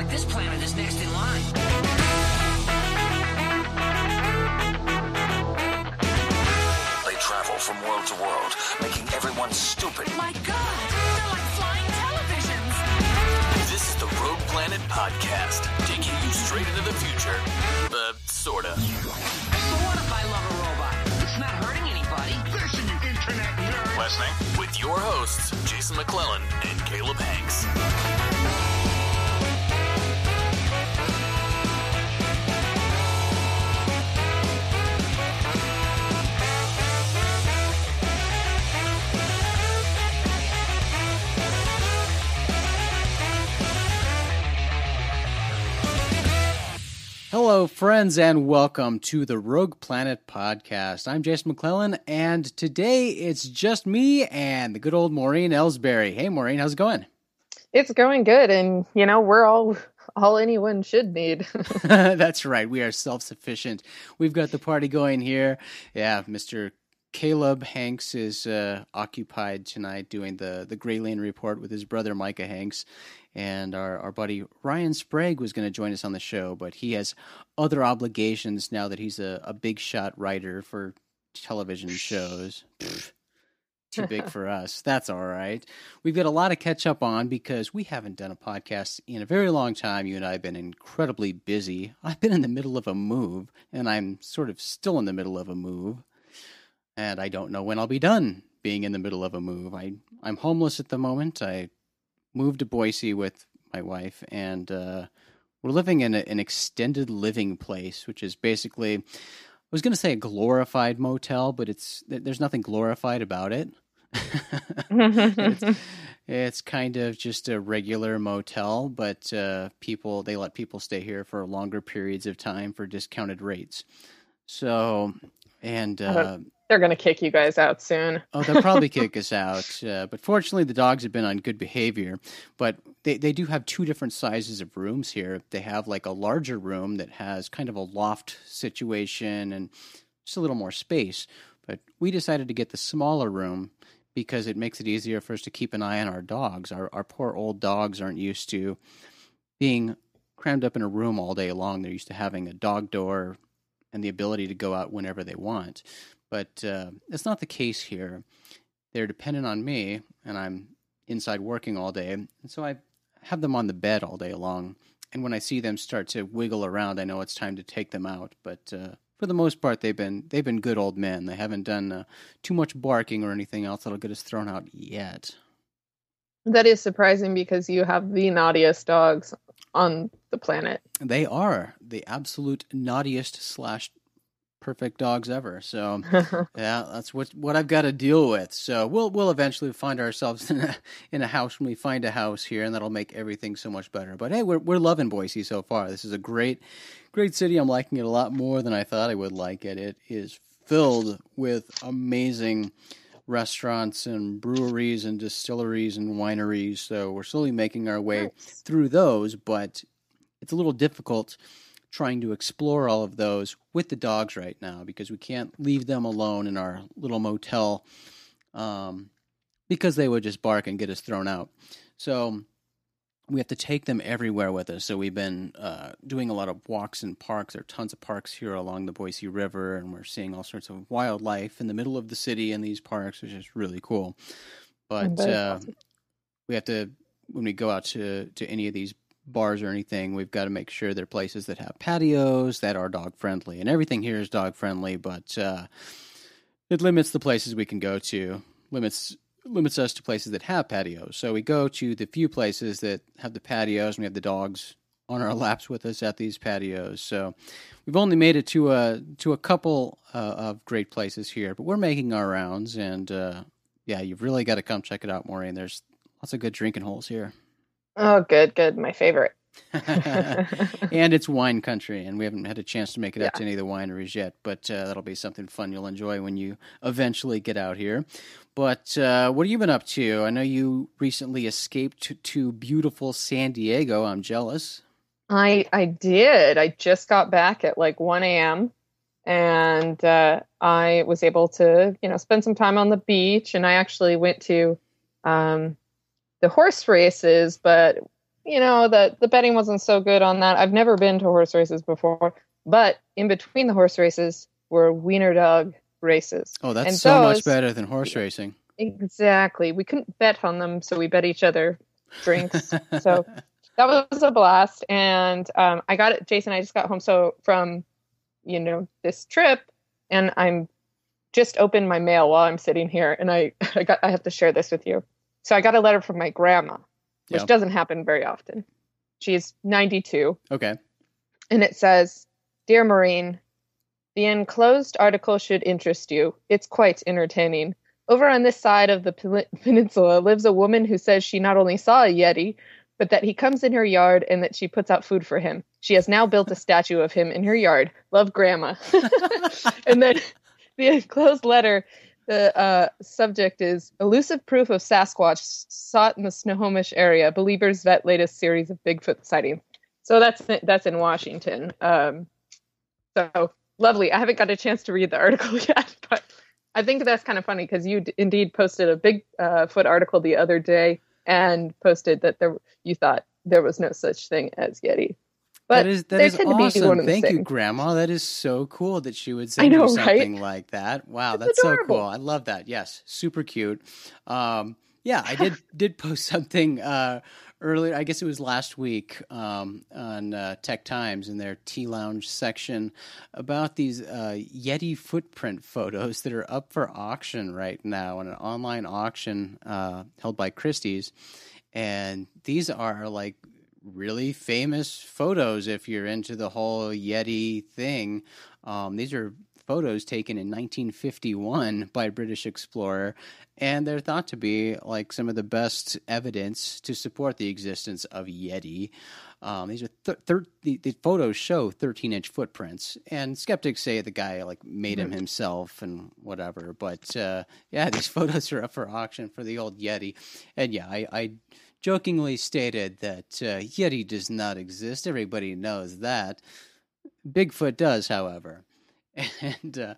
like this planet is next in line. They travel from world to world, making everyone stupid. My God, they're like flying televisions. This is the Rogue Planet Podcast, taking you straight into the future. Uh, sorta. So what if I love a robot? It's not hurting anybody. Listen, you internet nerd. Listening? With your hosts, Jason McClellan and Caleb Hanks. Hello, friends, and welcome to the Rogue Planet podcast. I'm Jason McClellan, and today it's just me and the good old Maureen Ellsbury. Hey, Maureen, how's it going? It's going good, and you know we're all all anyone should need. That's right. We are self sufficient. We've got the party going here. Yeah, Mr. Caleb Hanks is uh, occupied tonight doing the the Gralien report with his brother Micah Hanks, and our our buddy Ryan Sprague was going to join us on the show, but he has other obligations now that he's a, a big shot writer for television shows. Too big for us. That's all right. We've got a lot to catch up on because we haven't done a podcast in a very long time. You and I have been incredibly busy. I've been in the middle of a move, and I'm sort of still in the middle of a move and I don't know when I'll be done being in the middle of a move. I I'm homeless at the moment. I moved to Boise with my wife, and uh, we're living in a, an extended living place, which is basically I was going to say a glorified motel, but it's there's nothing glorified about it. it's, it's kind of just a regular motel, but uh, people they let people stay here for longer periods of time for discounted rates. So, and uh, They're gonna kick you guys out soon. Oh, they'll probably kick us out. Uh, but fortunately, the dogs have been on good behavior. But they, they do have two different sizes of rooms here. They have like a larger room that has kind of a loft situation and just a little more space. But we decided to get the smaller room because it makes it easier for us to keep an eye on our dogs. Our, our poor old dogs aren't used to being crammed up in a room all day long. They're used to having a dog door and the ability to go out whenever they want but uh, it's not the case here. They're dependent on me, and I'm inside working all day, and so I have them on the bed all day long. And when I see them start to wiggle around, I know it's time to take them out. But uh, for the most part, they've been they've been good old men. They haven't done uh, too much barking or anything else that'll get us thrown out yet. That is surprising because you have the naughtiest dogs on the planet. They are the absolute naughtiest slash perfect dogs ever. So yeah, that's what what I've got to deal with. So we'll we'll eventually find ourselves in a in a house when we find a house here, and that'll make everything so much better. But hey, we're we're loving Boise so far. This is a great great city. I'm liking it a lot more than I thought I would like it. It is filled with amazing restaurants and breweries and distilleries and wineries. So we're slowly making our way Nice. through those, but it's a little difficult trying to explore all of those with the dogs right now because we can't leave them alone in our little motel um, because they would just bark and get us thrown out. So we have to take them everywhere with us. So we've been uh, doing a lot of walks in parks. There are tons of parks here along the Boise River, and we're seeing all sorts of wildlife in the middle of the city in these parks, which is really cool. But uh, we have to when we go out to to any of these bars or anything, we've got to make sure they're places that have patios that are dog friendly, and everything here is dog friendly. But uh, it limits the places we can go to, limits limits us to places that have patios. So we go to the few places that have the patios, and we have the dogs on our laps with us at these patios. So we've only made it to a to a couple uh, of great places here, but we're making our rounds, and uh, yeah, you've really got to come check it out, Maureen. There's lots of good drinking holes here. Oh, good, good. My favorite. and it's wine country, and we haven't had a chance to make it out Yeah. to any of the wineries yet. But uh, that'll be something fun you'll enjoy when you eventually get out here. But uh, what have you been up to? I know you recently escaped to, to beautiful San Diego. I'm jealous. I I did. I just got back at like 1 a.m. and uh, I was able to, you know, spend some time on the beach. And I actually went to um, the horse races, but you know, the the betting wasn't so good on that. I've never been to horse races before, but in between the horse races were wiener dog races. Oh, that's And so much better than horse racing. Exactly. We couldn't bet on them, so we bet each other drinks. so that was a blast. And um, I got it, Jason. I just got home so from, you know, this trip, and I'm just opened my mail while I'm sitting here, and I I got I have to share this with you. So I got a letter from my grandma, which Yeah. doesn't happen very often. She's 92, Okay. and it says, "Dear Maureen, the enclosed article should interest you. It's quite entertaining." Over on this side of the peninsula lives a woman who says she not only saw a Yeti, but that he comes in her yard and that she puts out food for him. She has now built a statue of him in her yard. Love, Grandma. and then the enclosed letter, the uh, subject is elusive proof of Sasquatch sought in the Snohomish area. Believers vet latest series of Bigfoot sightings. So that's that's in Washington. Um, so lovely. I haven't got a chance to read the article yet, but I think that's kind of funny because you d- indeed posted a Bigfoot uh, article the other day and posted that there you thought there was no such thing as Yeti. But that is that they to be one awesome. Thank you. Grandma. That is so cool that she would send know, you right? something like that. Wow, It's that's so cool. I love that. Yes, super cute. Um, yeah, I did did post something uh, earlier. I guess it was last week um, on uh, Tech Times in their Tea Lounge section about these uh, Yeti footprint photos that are up for auction right now in an online auction uh, held by Christie's, and these are like really famous photos if you're into the whole Yeti thing. Um, these are photos taken in 1951 by a British explorer, and they're thought to be like some of the best evidence to support the existence of Yeti. Um, these are th- thir- the, the photos show 13 inch footprints, and skeptics say the guy like made him himself and whatever. But uh, yeah, these photos are up for auction for the old Yeti, and yeah, I, I jokingly stated that uh, Yeti does not exist. Everybody knows that. Bigfoot does, however, and uh,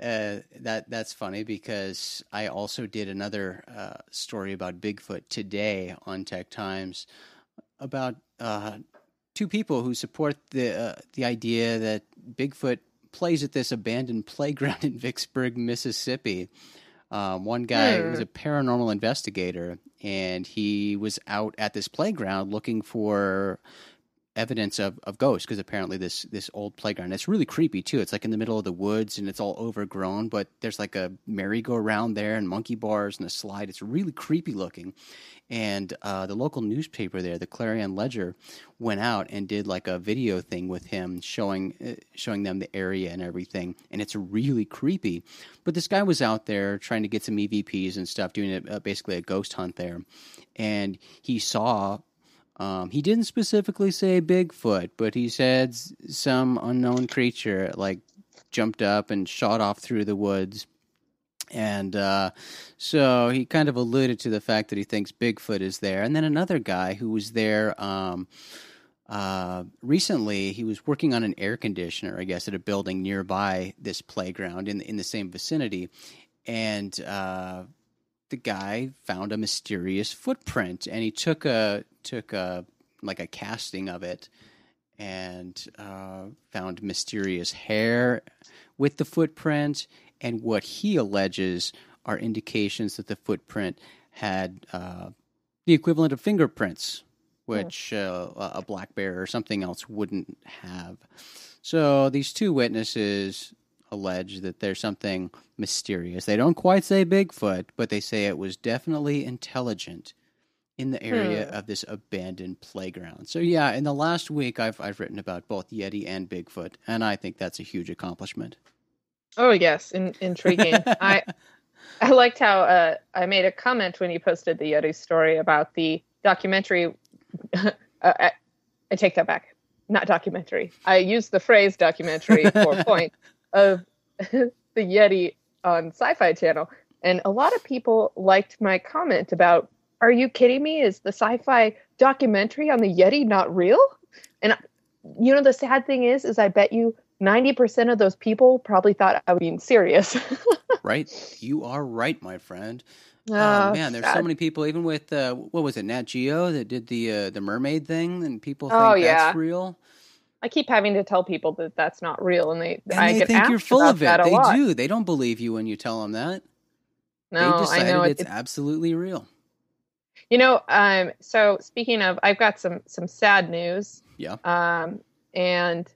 uh, that that's funny because I also did another uh, story about Bigfoot today on Tech Times about uh, two people who support the uh, the idea that Bigfoot plays at this abandoned playground in Vicksburg, Mississippi. Um, one guy was a paranormal investigator, and he was out at this playground looking for evidence of, of ghosts because apparently this this old playground it's really creepy too. It's like in the middle of the woods and it's all overgrown but there's like a merry-go-round there and monkey bars and a slide. It's really creepy looking and uh, the local newspaper there the clarion ledger went out and did like a video thing with him showing uh, showing them the area and everything and it's really creepy but this guy was out there trying to get some evps and stuff doing a, basically a ghost hunt there and he saw um, he didn't specifically say Bigfoot, but he said some unknown creature like jumped up and shot off through the woods. And uh, so he kind of alluded to the fact that he thinks Bigfoot is there. And then another guy who was there um, uh, recently, he was working on an air conditioner, I guess, at a building nearby this playground in in the same vicinity, and uh, the guy found a mysterious footprint, and he took a took a like a casting of it, and uh, found mysterious hair with the footprint, and what he alleges are indications that the footprint had uh, the equivalent of fingerprints, which uh, a black bear or something else wouldn't have. So these two witnesses allege that there's something mysterious. They don't quite say Bigfoot, but they say it was definitely intelligent in the area of this abandoned playground. So yeah, in the last week I've I've written about both Yeti and Bigfoot, and I think that's a huge accomplishment. Oh yes, in, intriguing. I I liked how uh, I made a comment when you posted the Yeti story about the documentary. uh, I, I take that back. Not documentary. I used the phrase documentary for point of the Yeti on Sci-Fi Channel, and a lot of people liked my comment about, "Are you kidding me? Is the sci-fi documentary on the Yeti not real?" And you know, the sad thing is, is I bet you ninety percent of those people probably thought I was being serious. right? You are right, my friend. Oh man, there's so many people. Even with uh, what was it, Nat Geo, that did the uh, the mermaid thing, and people think Oh, yeah. that's real. I keep having to tell people that that's not real, and they And I they get think asked you're full of it. They lot. do. They don't believe you when you tell them that. No, they I know it- it's absolutely real. You know, um, so speaking of, I've got some some sad news. Yeah. Um, and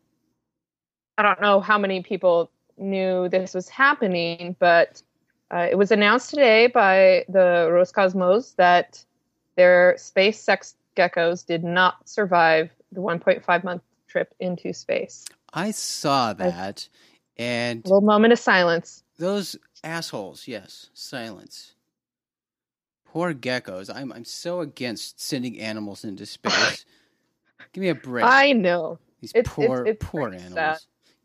I don't know how many people knew this was happening, but uh, it was announced today by the Roscosmos that their space sex geckos did not survive the 1.5 month trip into space. I saw that, and A little moment of silence. those assholes. Yes, silence. Poor geckos. I'm I'm so against sending animals into space. Give me a break. I know. These it's- poor it's poor animals. sad.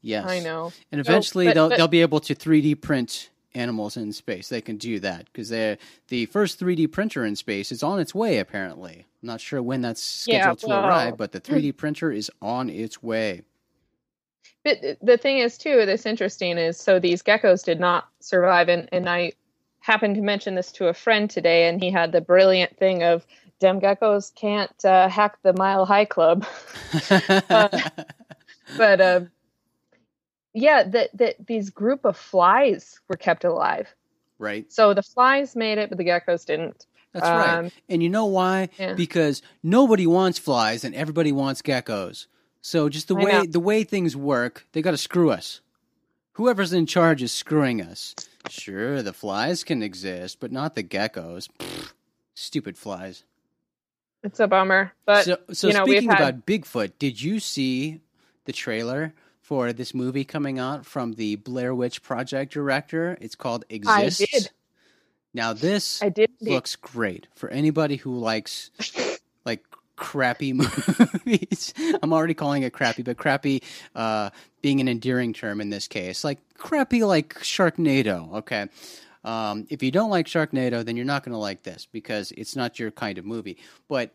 Yes, I know. And eventually but- they'll but- they'll be able to 3D print animals in space. They can do that because they the first 3D printer in space is on its way. Apparently, I'm not sure when that's Yeah, scheduled to well- arrive, but the 3D printer is on its way. But the thing is, too, that's interesting is so these geckos did not survive, and, and I happened to mention this to a friend today, and he had the brilliant thing of dem geckos can't uh, hack the Mile High Club, but um, yeah, that that these group of flies were kept alive. right. So the flies made it, but the geckos didn't. That's right. Um, And you know why? yeah. Because nobody wants flies and everybody wants geckos. So just the I way know. the way things work, they got to screw us. Whoever's in charge is screwing us. Sure, the flies can exist, but not the geckos. Pfft, stupid flies. It's a bummer, but so, so you know, speaking had- about Bigfoot, did you see the trailer for this movie coming out from the Blair Witch Project director? It's called I Exist. did. Now this I did. looks great for anybody who likes like crappy movies. I'm already calling it crappy, but crappy uh, being an endearing term in this case. Like crappy, like Sharknado. Okay. Um, if you don't like Sharknado, then you're not going to like this because it's not your kind of movie. But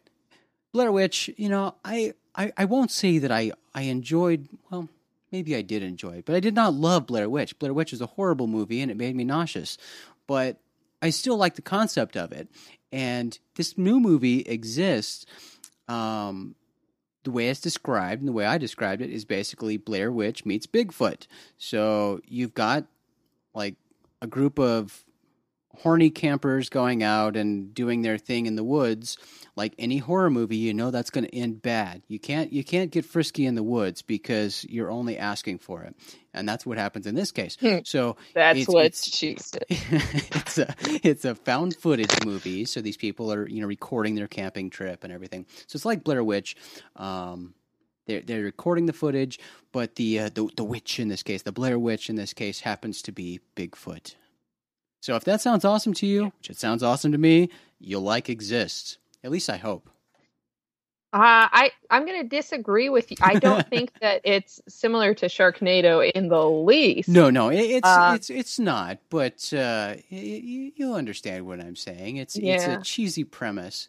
Blair Witch, you know, I, I, I won't say that I, I enjoyed, well, maybe I did enjoy it, but I did not love Blair Witch. Blair Witch is a horrible movie and it made me nauseous. But I still like the concept of it. And this new movie exists. Um, the way it's described and the way I described it is basically Blair Witch meets Bigfoot. So you've got like a group of horny campers going out and doing their thing in the woods like any horror movie you know that's going to end bad you can't you can't get frisky in the woods because you're only asking for it and that's what happens in this case Hmm. so That's it's- what it's- she said. it's a it's a found footage movie, so these people are you know recording their camping trip and everything. So it's like Blair Witch. Um, they're they're recording the footage, but the uh, the the witch in this case, the Blair Witch in this case, happens to be Bigfoot. So if that sounds awesome to you, which it sounds awesome to me, you'll like Exist. At least I hope. Uh, I I'm going to disagree with you. I don't think that it's similar to Sharknado in the least. No, no, it, it's Uh, it's it's not. But uh, y- y- you'll understand what I'm saying. It's it's a cheesy premise.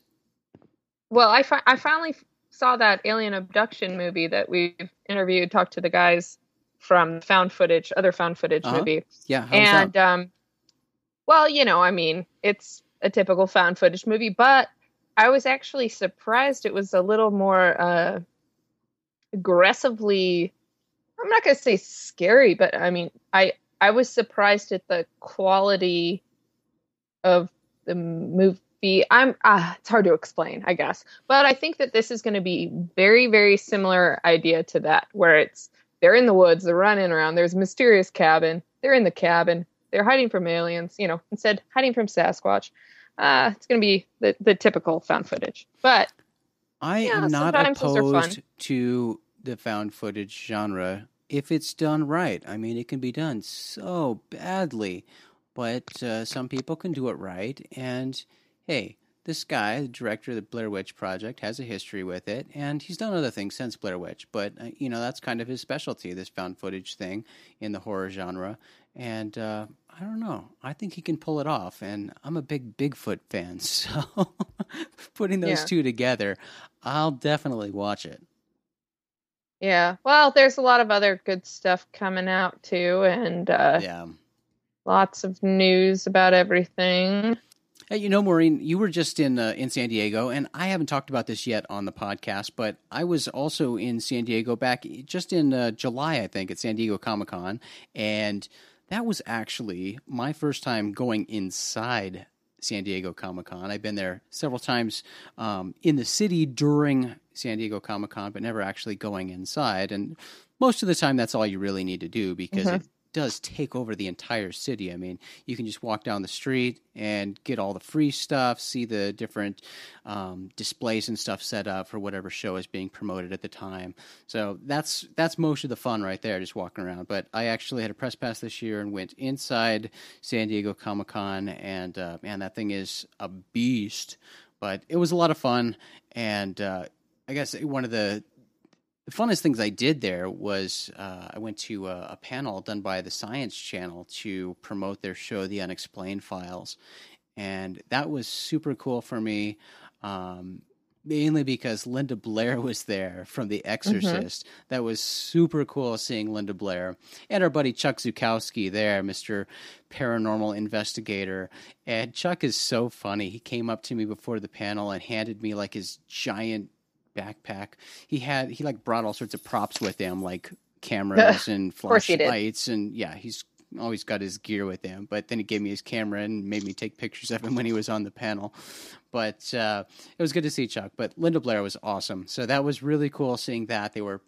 Well, I fi- I finally saw that alien abduction movie that we've interviewed, talked to the guys from found footage, other found footage Uh-huh. movie, Yeah, how was that? and um, well, you know, I mean, it's a typical found footage movie, but I was actually surprised it was a little more uh, aggressively. I'm not going to say scary, but I mean, I I was surprised at the quality of the movie. I'm ah, it's hard to explain, I guess, but I think that this is going to be very very similar idea to that, where it's they're in the woods, they're running around. There's a mysterious cabin. They're in the cabin. They're hiding from aliens. You know, instead hiding from Sasquatch. Uh, it's going to be the the typical found footage, but I Yeah, am not sometimes those are fun. opposed to the found footage genre if it's done right. I mean, it can be done so badly, but uh, some people can do it right. And hey, this guy, the director of the Blair Witch Project, has a history with it, and he's done other things since Blair Witch. But uh, you know, that's kind of his specialty, this found footage thing in the horror genre. And uh, I don't know. I think he can pull it off, and I'm a big Bigfoot fan, so putting those Yeah. two together, I'll definitely watch it. yeah. Well, there's a lot of other good stuff coming out too, and uh, Yeah. lots of news about everything. Hey, you know, Maureen, you were just in uh, in San Diego, and I haven't talked about this yet on the podcast, but I was also in San Diego back just in uh, July, I think, at San Diego Comic Con, and that was actually my first time going inside San Diego Comic Con. I've been there several times um, in the city during San Diego Comic Con, but never actually going inside. And most of the time, that's all you really need to do because it does take over the entire city. I mean, you can just walk down the street and get all the free stuff, see the different um, displays and stuff set up for whatever show is being promoted at the time. So that's that's most of the fun right there, just walking around. But I actually had a press pass this year and went inside San Diego Comic Con, and uh, man, that thing is a beast. But it was a lot of fun, and uh, I guess one of the the funnest things I did there was uh, I went to a, a panel done by the Science Channel to promote their show, The Unexplained Files, and that was super cool for me. Um, mainly because Linda Blair was there from The Exorcist. That was super cool seeing Linda Blair and our buddy Chuck Zukowski there, Mr. Paranormal Investigator. And Chuck is so funny. He came up to me before the panel and handed me like his giant backpack. He had he like brought all sorts of props with him, like cameras and course he did. flashlights, and yeah, he's always got his gear with him. But then he gave me his camera and made me take pictures of him when he was on the panel. But uh, it was good to see Chuck. But Linda Blair was awesome, so that was really cool seeing that they were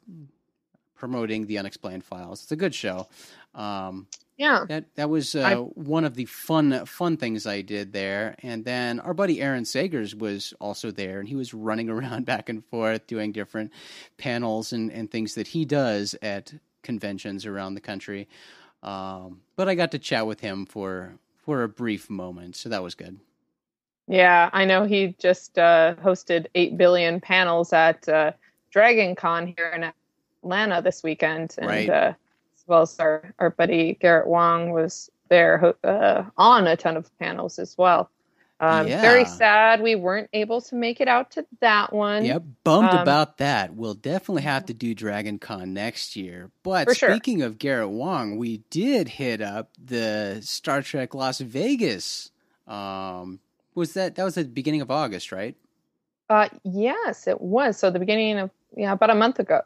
promoting the Unexplained Files. It's a good show. Um, Yeah. that that was uh, I- one of the fun fun things I did there. And then our buddy Aaron Sagers was also there, and he was running around back and forth doing different panels and, and things that he does at conventions around the country. Um, but I got to chat with him for for a brief moment, so that was good. Yeah, I know he just uh, hosted 8 billion panels at uh, Dragon Con here in Atlanta this weekend. And Right. uh, as well as our, our buddy Garrett Wang was there uh, on a ton of panels as well. Um, Yeah. Very sad we weren't able to make it out to that one. Yep, bummed Um, about that. We'll definitely have to do Dragon Con next year. But For sure. speaking of Garrett Wang, we did hit up the Star Trek Las Vegas. Um, was that that was the beginning of August, right? Uh, yes, it was. So the beginning of yeah, about a month ago,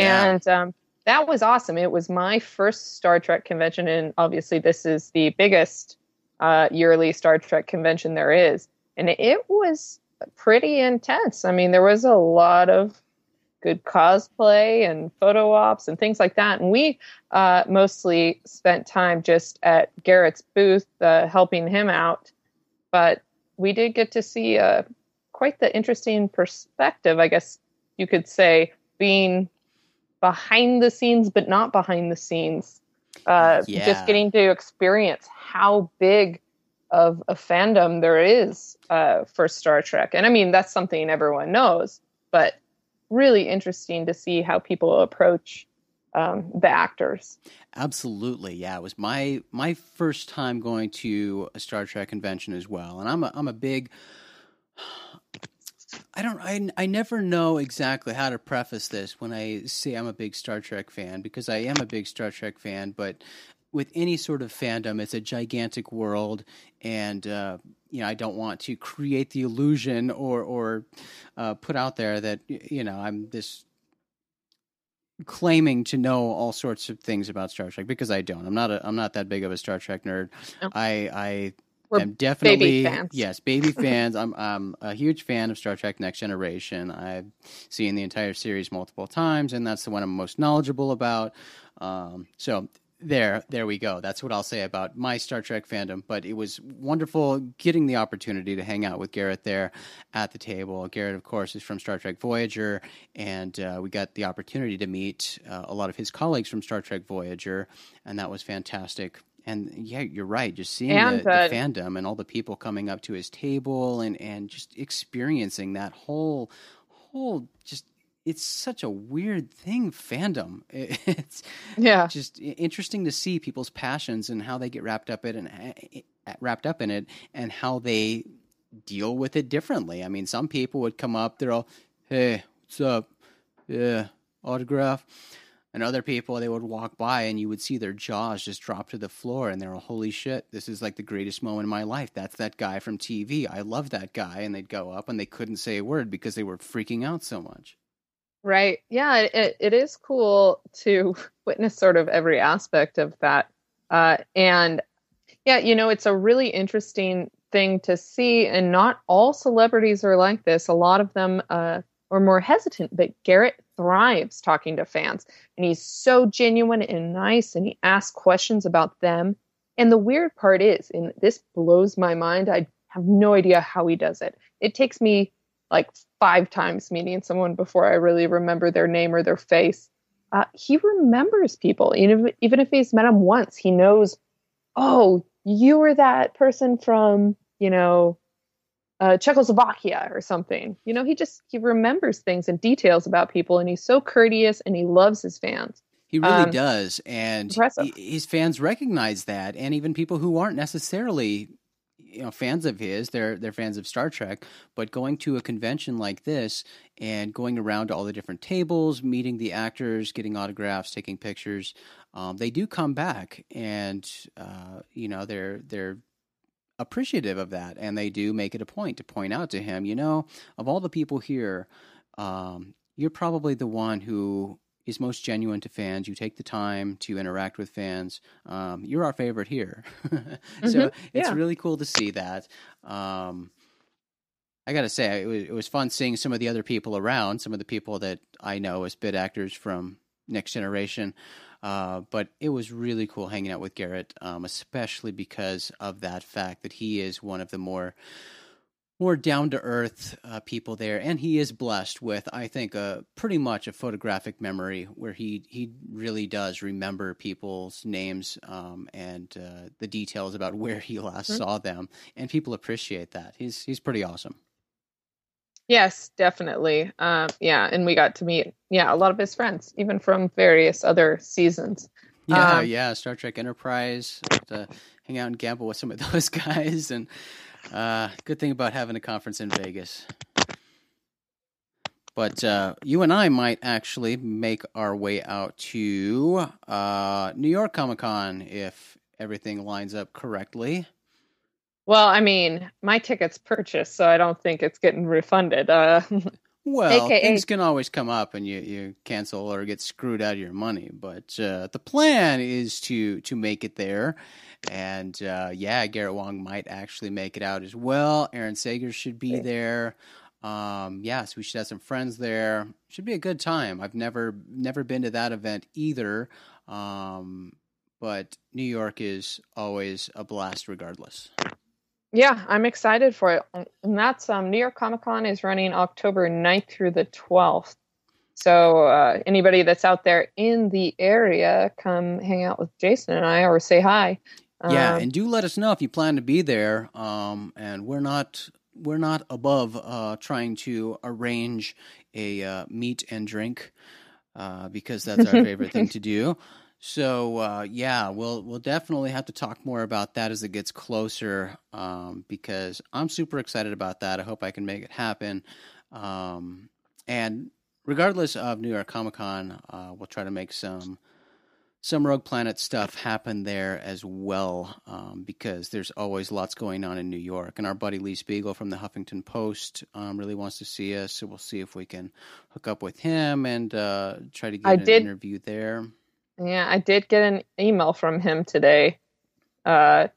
And um, that was awesome. It was my first Star Trek convention, and obviously this is the biggest uh, yearly Star Trek convention there is, and it was pretty intense. I mean, there was a lot of good cosplay and photo ops and things like that, and we uh, mostly spent time just at Garrett's booth uh, helping him out, but we did get to see uh, quite the interesting perspective, I guess you could say, being behind the scenes but not behind the scenes. Uh, Yeah. Just getting to experience how big of a fandom there is uh, for Star Trek. And I mean, that's something everyone knows, but really interesting to see how people approach um, the actors. Absolutely, yeah. It was my my first time going to a Star Trek convention as well, and I'm a I'm a big. I don't. I I never know exactly how to preface this when I say I'm a big Star Trek fan because I am a big Star Trek fan, but with any sort of fandom, it's a gigantic world, and uh, you know I don't want to create the illusion or or uh, put out there that you know I'm this claiming to know all sorts of things about Star Trek because I don't. I'm not a I'm not that big of a Star Trek nerd. No. I I We're am definitely fans. yes, baby fans. I'm I'm a huge fan of Star Trek Next Generation. I've seen the entire series multiple times and that's the one I'm most knowledgeable about. Um, so there there we go. That's what I'll say about my Star Trek fandom, but it was wonderful getting the opportunity to hang out with Garrett there at the table. Garrett of course is from Star Trek Voyager and uh, we got the opportunity to meet uh, a lot of his colleagues from Star Trek Voyager and that was fantastic. And yeah, you're right. Just seeing And, the, the fandom and all the people coming up to his table and, and just experiencing that whole whole just it's such a weird thing fandom it's Yeah. just interesting to see people's passions and how they get wrapped up in and eh, eh, wrapped up in it and how they deal with it differently i mean some people would come up they're all hey what's up yeah autograph And other people, they would walk by and you would see their jaws just drop to the floor and they're, holy shit, this is like the greatest moment in my life. That's that guy from TV. I love that guy. And they'd go up and they couldn't say a word because they were freaking out so much. Right. Yeah, it, it is cool to witness sort of every aspect of that. Uh, and yeah, you know, it's a really interesting thing to see. And not all celebrities are like this. A lot of them uh, are more hesitant, but Garrett thrives talking to fans. And he's so genuine and nice, and he asks questions about them. And the weird part is, and this blows my mind, I have no idea how he does it. It takes me like five times meeting someone before I really remember their name or their face. Uh, he remembers people, even if, even if he's met them once. He knows, oh, you were that person from you know uh, Czechoslovakia or something. You know, he just he remembers things and details about people, and he's so courteous and he loves his fans. He really Um, does, and he- his fans recognize that, and even people who aren't necessarily, you know, fans of his, they're they're fans of Star Trek. But going to a convention like this and going around to all the different tables, meeting the actors, getting autographs, taking pictures, um, they do come back, and uh, you know, they're they're appreciative of that, and they do make it a point to point out to him, you know, of all the people here, um, you're probably the one who is most genuine to fans. You take the time to interact with fans. Um, you're our favorite here, so Mhm, it's yeah. really cool to see that. Um, I gotta say, it was, it was fun seeing some of the other people around, some of the people that I know as bit actors from Next Generation. Uh, but it was really cool hanging out with Garrett, um, especially because of that fact that he is one of the more more down to earth uh, people there, and he is blessed with, I think, a pretty much a photographic memory where he he really does remember people's names um, and uh, the details about where he last Mhm. saw them, and people appreciate that. He's he's pretty awesome. Yes, definitely. Um, yeah, and we got to meet yeah a lot of his friends, even from various other seasons. Yeah, Um, yeah. Star Trek Enterprise. To hang out and gamble with some of those guys, and uh, good thing about having a conference in Vegas. But uh, you and I might actually make our way out to uh, New York Comic Con if everything lines up correctly. Well, I mean, my ticket's purchased, so I don't think it's getting refunded. Uh, Well, AKA things can always come up and you, you cancel or get screwed out of your money. But uh, the plan is to to make it there. And uh, yeah, Garrett Wang might actually make it out as well. Aaron Sager should be there. Um, yes, we should have some friends there. Should be a good time. I've never never been to that event either. Um, but New York is always a blast, regardless. Yeah, I'm excited for it. And that's um, New York Comic Con is running October 9th through the 12th. So uh, anybody that's out there in the area, come hang out with Jason and I or say hi. Yeah, Um, and do let us know if you plan to be there. Um, and we're not we're not above uh, trying to arrange a uh, meet and drink uh, because that's our favorite thing to do. So uh, yeah, we'll we'll definitely have to talk more about that as it gets closer um, because I'm super excited about that. I hope I can make it happen. Um, and regardless of New York Comic Con, uh, we'll try to make some some Rogue Planet stuff happen there as well, um, because there's always lots going on in New York. And our buddy Lee Spiegel from the Huffington Post um, really wants to see us, so we'll see if we can hook up with him and uh, try to get I an did- interview there. Yeah, I did get an email from him today uh,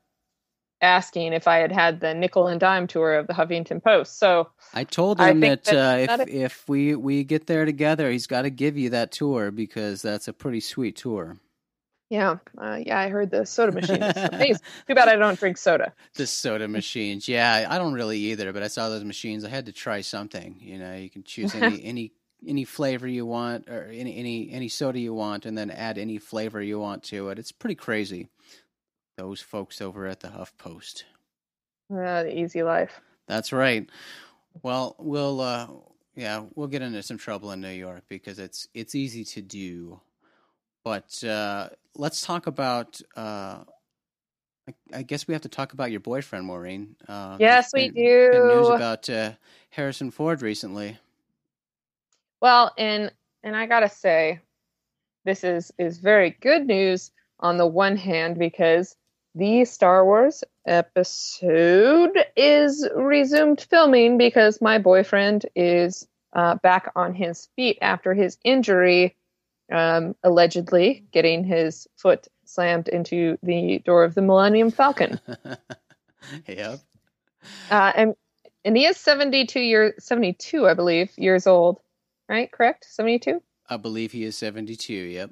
asking if I had had the nickel and dime tour of the Huffington Post. So, I told him think that, uh, if if we we get there together, he's got to give you that tour because that's a pretty sweet tour. yeah, uh, yeah, I heard the soda machine is amazing. Too bad I don't drink soda. The soda machines, yeah, I don't really either, but I saw those machines. I had to try something. You know, you can choose any any any flavor you want, or any any any soda you want, and then add any flavor you want to it. It's pretty crazy. Those folks over at the Huff Post. Uh, the easy life. That's right. Well, we'll uh, yeah, we'll get into some trouble in New York because it's it's easy to do. But uh, let's talk about. Uh, I, I guess we have to talk about your boyfriend, Maureen. Uh, Yes, there's we been- been news about uh, Harrison Ford recently. Well, and and I gotta say, this is is very good news on the one hand because the Star Wars episode is resumed filming because my boyfriend is uh, back on his feet after his injury, um, allegedly getting his foot slammed into the door of the Millennium Falcon. yep. Uh, and and he is 72 years 72 i believe years old right correct 72 I believe he is 72. Yep.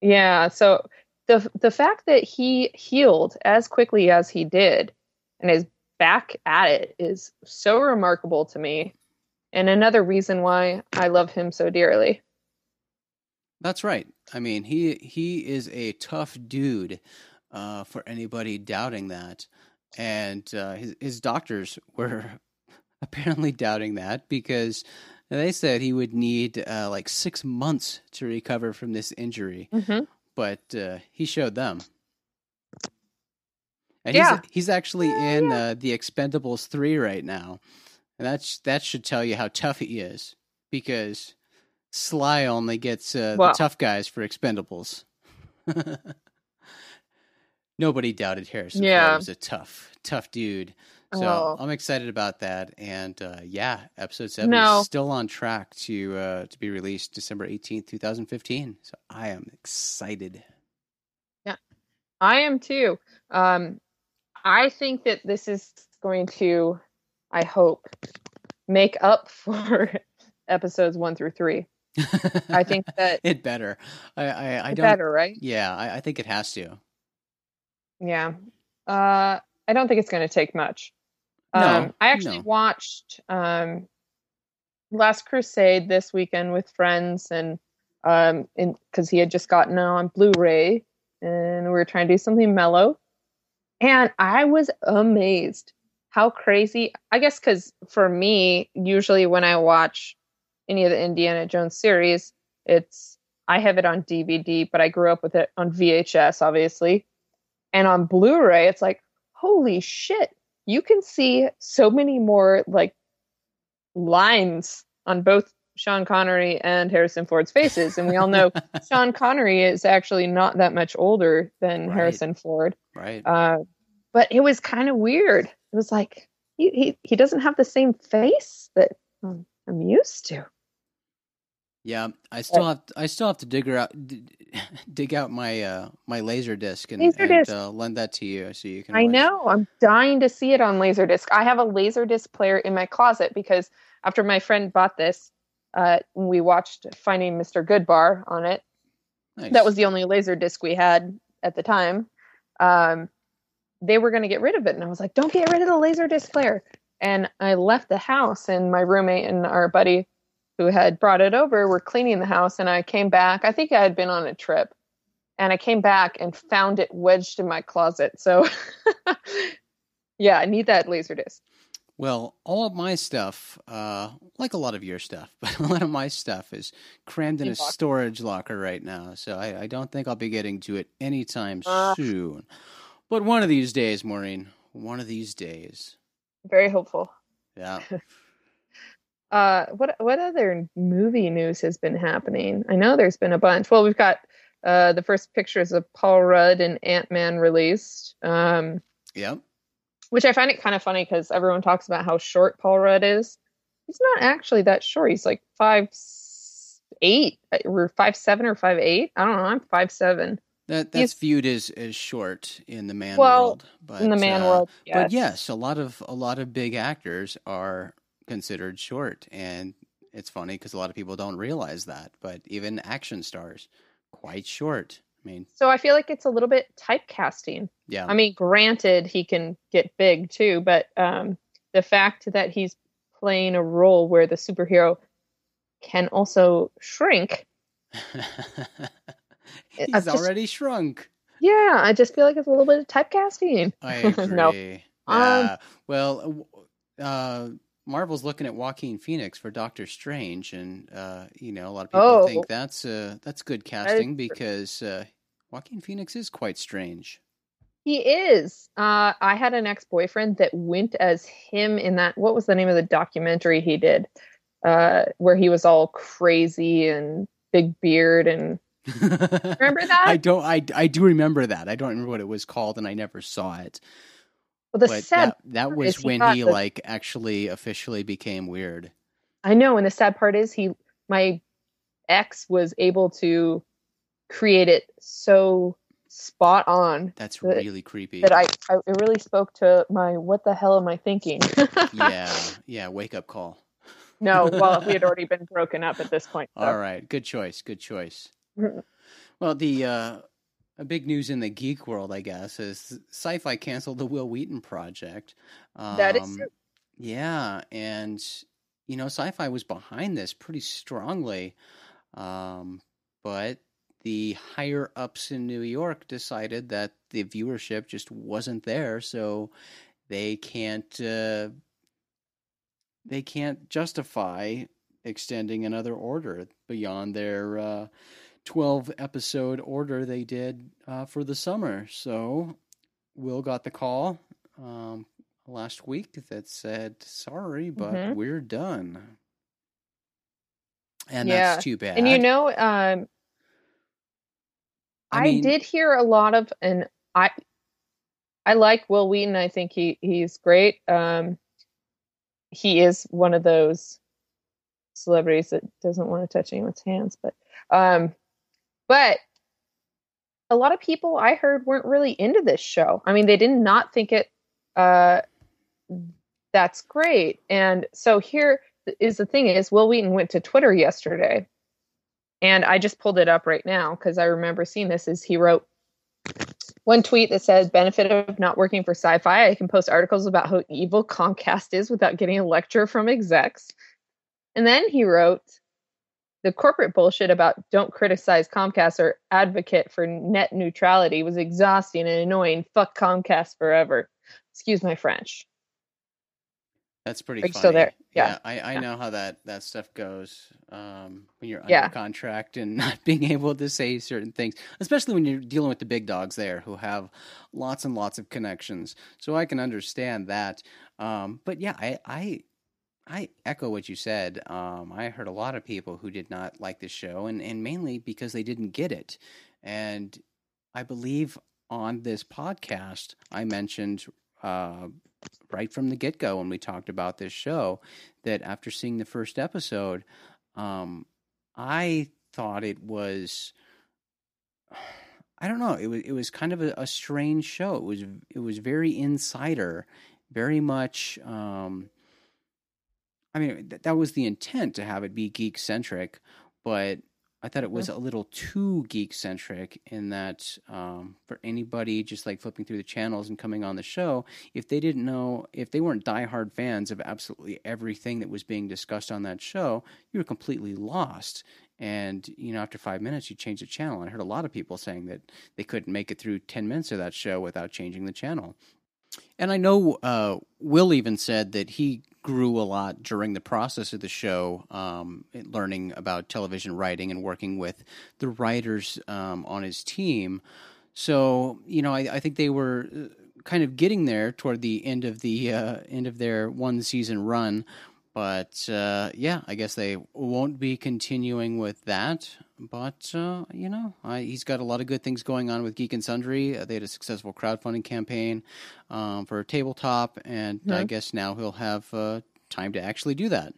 yeah so the the fact that he healed as quickly as he did and is back at it is so remarkable to me and another reason why i love him so dearly That's right. I mean, he he is a tough dude. Uh, for anybody doubting that, and uh, his his doctors were apparently doubting that because they said he would need uh, like six months to recover from this injury, mm-hmm. but uh, he showed them. And Yeah. he's he's actually in uh, the Expendables three right now, and that's that should tell you how tough he is because Sly only gets uh, Wow. the tough guys for Expendables. Nobody doubted Harrison Yeah. Ford was a tough, tough dude. So Oh. I'm excited about that, and uh, yeah, episode seven No. is still on track to uh, to be released December eighteenth, two thousand fifteen. So I am excited. Yeah, I am too. Um, I think that this is going to, I hope, make up for episodes one through three. I think that it better. I I, I don't. better, right? Yeah, I, I think it has to. Yeah. Uh, I don't think it's going to take much. No, um, I actually no. watched um, Last Crusade this weekend with friends, and um, because he had just gotten it on Blu-ray, and we were trying to do something mellow, and I was amazed how crazy. I guess because for me, usually when I watch any of the Indiana Jones series, it's I have it on DVD, but I grew up with it on VHS, obviously, and on Blu-ray, it's like holy shit you can see so many more like lines on both Sean Connery and Harrison Ford's faces. And we all know Sean Connery is actually not that much older than Right. Harrison Ford. right. Uh, but it was kind of weird. It was like he, he he doesn't have the same face that um, I'm used to. Yeah, I still have I still have to dig her out d- dig out my uh my laser disc and, and uh, lend that to you so you can. I watch. know. I'm dying to see it on Laserdisc. I have a Laserdisc player in my closet because after my friend bought this, uh, we watched Finding Mr. Goodbar on it. Nice. That was the only Laserdisc we had at the time. Um, they were going to get rid of it, and I was like, "Don't get rid of the Laserdisc player." And I left the house, and my roommate and our buddy who had brought it over were cleaning the house, and I came back. I think I had been on a trip, and I came back and found it wedged in my closet. So, yeah, I need that laser disc. Well, all of my stuff, uh, like a lot of your stuff, but a lot of my stuff is crammed in a storage locker right now. So I, I don't think I'll be getting to it anytime Ah. soon. But one of these days, Maureen, one of these days. Very hopeful. Yeah. Uh, what what other movie news has been happening? I know there's been a bunch. Well, we've got uh, the first pictures of Paul Rudd and Ant Man released, um, Yep. which I find it kind of funny because everyone talks about how short Paul Rudd is. He's not actually that short. He's like five eight or five seven or five eight. I don't know. I'm five seven That He's- that's viewed as, as short in the man Well, world. But, in the man uh, world. But yes, a lot of a lot of big actors are considered short, and it's funny because a lot of people don't realize that. But even action stars, quite short. I mean, So I feel like it's a little bit typecasting. yeah, I mean, granted, he can get big too, but um, the fact that he's playing a role where the superhero can also shrink, he's I've just- already shrunk. yeah, I just feel like it's a little bit of typecasting. I agree. No. Um, Yeah. well, uh, Marvel's looking at Joaquin Phoenix for Doctor Strange, and uh, you know a lot of people Oh. think that's uh, that's good casting because uh, Joaquin Phoenix is quite strange. He is. Uh, I had an ex boyfriend that went as him in that. What was the name of the documentary he did, uh, where he was all crazy and big beard and remember that? I don't. I I do remember that. I don't remember what it was called, and I never saw it. Well, the but sad that, that was he when he the- like actually officially became weird. I know, and the sad part is he, my ex, was able to create it so spot on That's That- really creepy. that I, I it really spoke to my what the hell am I thinking? yeah, yeah. Wake up call. no, well, we had already been broken up at this point. so. All right, good choice. Good choice. Well, the uh, a big news in the geek world, I guess, is Syfy canceled the Wil Wheaton project. Um, That is true. Yeah, and you know, Syfy was behind this pretty strongly, um, but the higher ups in New York decided that the viewership just wasn't there, so they can't uh, they can't justify extending another order beyond their uh, 12 episode order they did uh, for the summer. So Wil got the call um, last week that said, sorry, but Mhm. we're done. And Yeah, that's too bad. And you know, um, I I, mean- did hear a lot of, and I, I like Wil Wheaton. I think he he's great. Um, he is one of those celebrities that doesn't want to touch anyone's hands, but, um, but a lot of people I heard weren't really into this show. I mean, they did not think it. Uh, that's great. And so here is the thing: is Wil Wheaton went to Twitter yesterday and I just pulled it up right now because I remember seeing this. Is he wrote one tweet that says, "Benefit of not working for Syfy, I can post articles about how evil Comcast is without getting a lecture from execs." And then he wrote the corporate bullshit about don't criticize Comcast or advocate for net neutrality was exhausting and annoying. Fuck Comcast forever. Excuse my French. That's pretty Are you funny. still there? Yeah. I, I Yeah. know how that, that stuff goes um, when you're Yeah. under contract and not being able to say certain things, especially when you're dealing with the big dogs there who have lots and lots of connections. So I can understand that. Um, but yeah, I, I I echo what you said. Um, I heard a lot of people who did not like the show, and, and mainly because they didn't get it. And I believe on this podcast, I mentioned uh, right from the get go when we talked about this show that after seeing the first episode, um, I thought it was. I don't know. It was it was kind of a, a strange show. It was it was very insider, very much. Um, I mean, th- that was the intent to have it be geek centric, but I thought it was a little too geek centric in that um, for anybody just like flipping through the channels and coming on the show, if they didn't know, if they weren't diehard fans of absolutely everything that was being discussed on that show, you were completely lost. And you know, after five minutes, you change the channel. And I heard a lot of people saying that they couldn't make it through ten minutes of that show without changing the channel. And I know uh, Wil even said that he grew a lot during the process of the show, um, learning about television writing and working with the writers um, on his team. So you know, I, I think they were uh, kind of getting there toward the end of the uh, end of their one season run. But uh, yeah, I guess they won't be continuing with that. But uh, you know, I, he's got a lot of good things going on with Geek and Sundry. Uh, they had a successful crowdfunding campaign um, for a tabletop, and I Mhm. guess now he'll have uh, time to actually do that.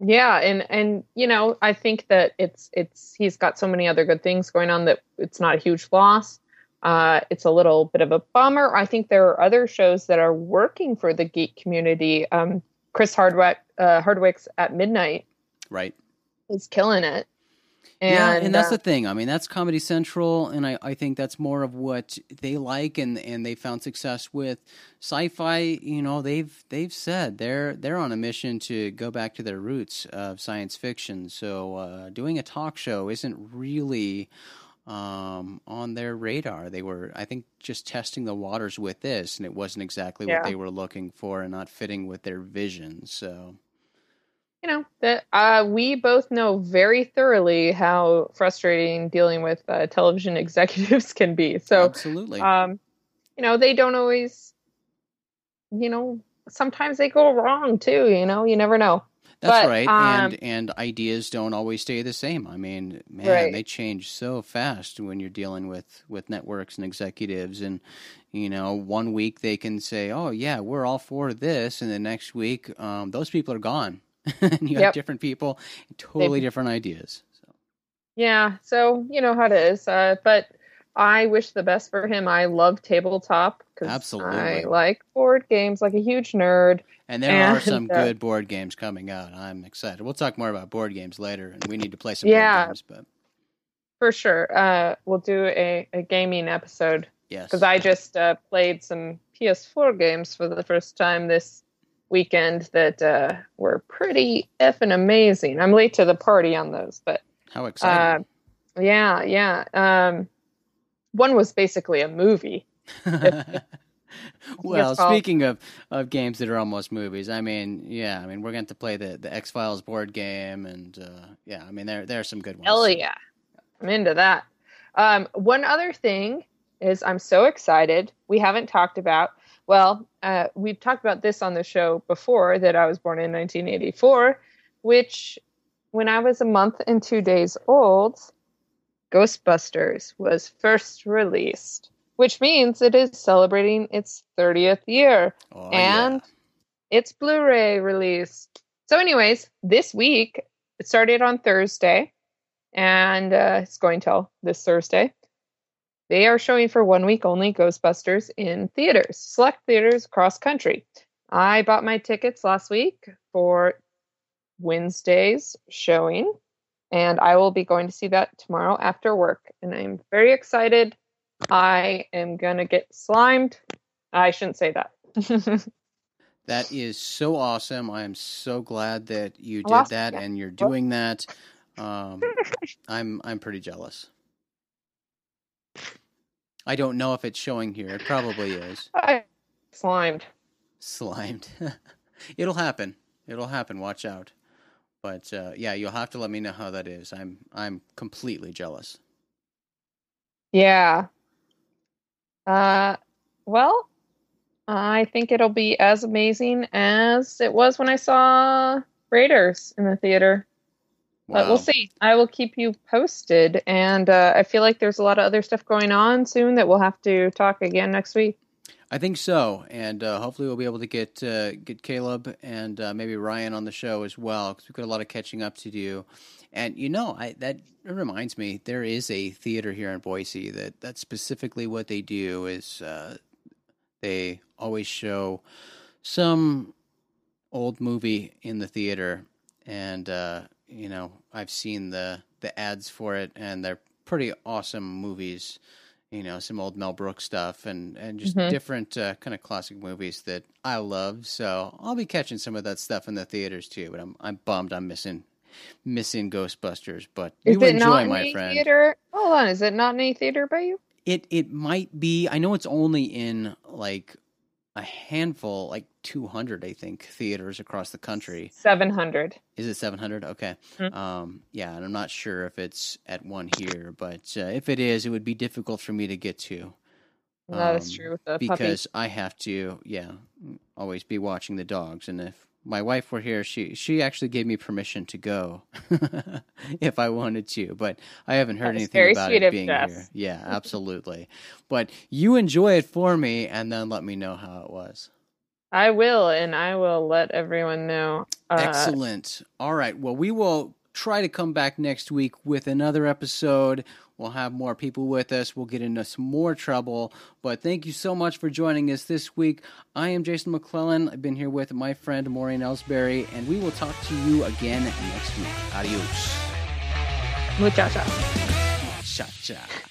Yeah, and and you know, I think that it's it's he's got so many other good things going on that it's not a huge loss. Uh, it's a little bit of a bummer. I think there are other shows that are working for the geek community. Um, Chris Hardwick, uh, Hardwick's at midnight Right. is killing it. And, yeah, and that's uh, the thing. I mean, that's Comedy Central, and I, I think that's more of what they like, and and they found success with sci-fi. You know, they've they've said they're they're on a mission to go back to their roots of science fiction. So uh, doing a talk show isn't really um, on their radar. They were, I think, just testing the waters with this, and it wasn't exactly Yeah. what they were looking for, and not fitting with their vision. So you know that uh, we both know very thoroughly how frustrating dealing with uh, television executives can be. So absolutely, um, you know they don't always, you know, sometimes they go wrong too. You know, you never know. That's But, right, um, and and ideas don't always stay the same. I mean, man, Right. they change so fast when you're dealing with with networks and executives. And you know, one week they can say, "Oh yeah, we're all for this," and the next week, um, those people are gone, and you have different people, totally different ideas. So, Yeah, so you know how it is. Uh, but I wish the best for him. I love tabletop because Absolutely. I like board games like a huge nerd. and there are some uh, good board games coming out. I'm excited. We'll talk more about board games later, and we need to play some Yeah. board games. But For sure. Uh, we'll do a, a gaming episode yes, because I just uh, played some PS4 games for the first time this weekend that uh, were pretty effing amazing. I'm late to the party on those, but how uh, exciting! yeah, yeah. Um, one was basically a movie. well, speaking of, of games that are almost movies, I mean, yeah, I mean, we're going to play the, the X Files board game, and uh, yeah, I mean, there there are some good ones. Hell yeah. I'm into that. Um, one other thing is I'm so excited. We haven't talked about, well, uh, we've talked about this on the show before that I was born in 1984, which when I was a month and two days old, Ghostbusters was first released, which means it is celebrating its 30th year Oh, and yeah. its Blu-ray release. So, anyways, this week it started on Thursday, and uh, it's going till this Thursday. They are showing for one week only Ghostbusters in theaters, select theaters across country. I bought my tickets last week for Wednesday's showing, and I will be going to see that tomorrow after work. And I'm very excited. I am gonna get slimed. I shouldn't say that. That is so awesome. I am so glad that you did that it. and you're doing that. Um, I'm I'm pretty jealous. I don't know if it's showing here. It probably is. I slimed. Slimed. It'll happen. It'll happen. Watch out. But uh, yeah, you'll have to let me know how that is. I'm I'm completely jealous. Yeah. Uh, well, I think it'll be as amazing as it was when I saw Raiders in the theater. But we'll see. I will keep you posted, and uh, I feel like there's a lot of other stuff going on soon that we'll have to talk again next week. I think so, and uh, hopefully we'll be able to get uh, get Caleb and uh, maybe Ryan on the show as well because we've got a lot of catching up to do. And you know, I, that reminds me, there is a theater here in Boise that that's specifically what they do is uh, they always show some old movie in the theater, and uh, you know, I've seen the the ads for it, and they're pretty awesome movies you know, some old Mel Brooks stuff and, and just Mhm. different uh, kind of classic movies that I love. So I'll be catching some of that stuff in the theaters too. But I'm I'm bummed I'm missing missing Ghostbusters. But Is you it enjoy, not in my friend. theater? Hold on, is it not in any theater by you? It it might be. I know it's only in like a handful, like 200, I think, theaters across the country. Seven hundred. Is it 700? Okay. Mhm. Um, yeah, and I'm not sure if it's at one here, but uh, if it is, it would be difficult for me to get to. That is Um, true. With the because puppies. I have to, yeah, always be watching the dogs. And if my wife were here, she she actually gave me permission to go if I wanted to, but I haven't heard anything about it being Jess. here. Yeah, absolutely. but you enjoy it for me, and then let me know how it was. I will, and I will let everyone know. Uh, Excellent. All right. Well, we will try to come back next week with another episode. We'll have more people with us. We'll get into some more trouble. But thank you so much for joining us this week. I am Jason McClellan. I've been here with my friend Maureen Ellsbury, and we will talk to you again next week. Adios. Muchacha. Cha cha.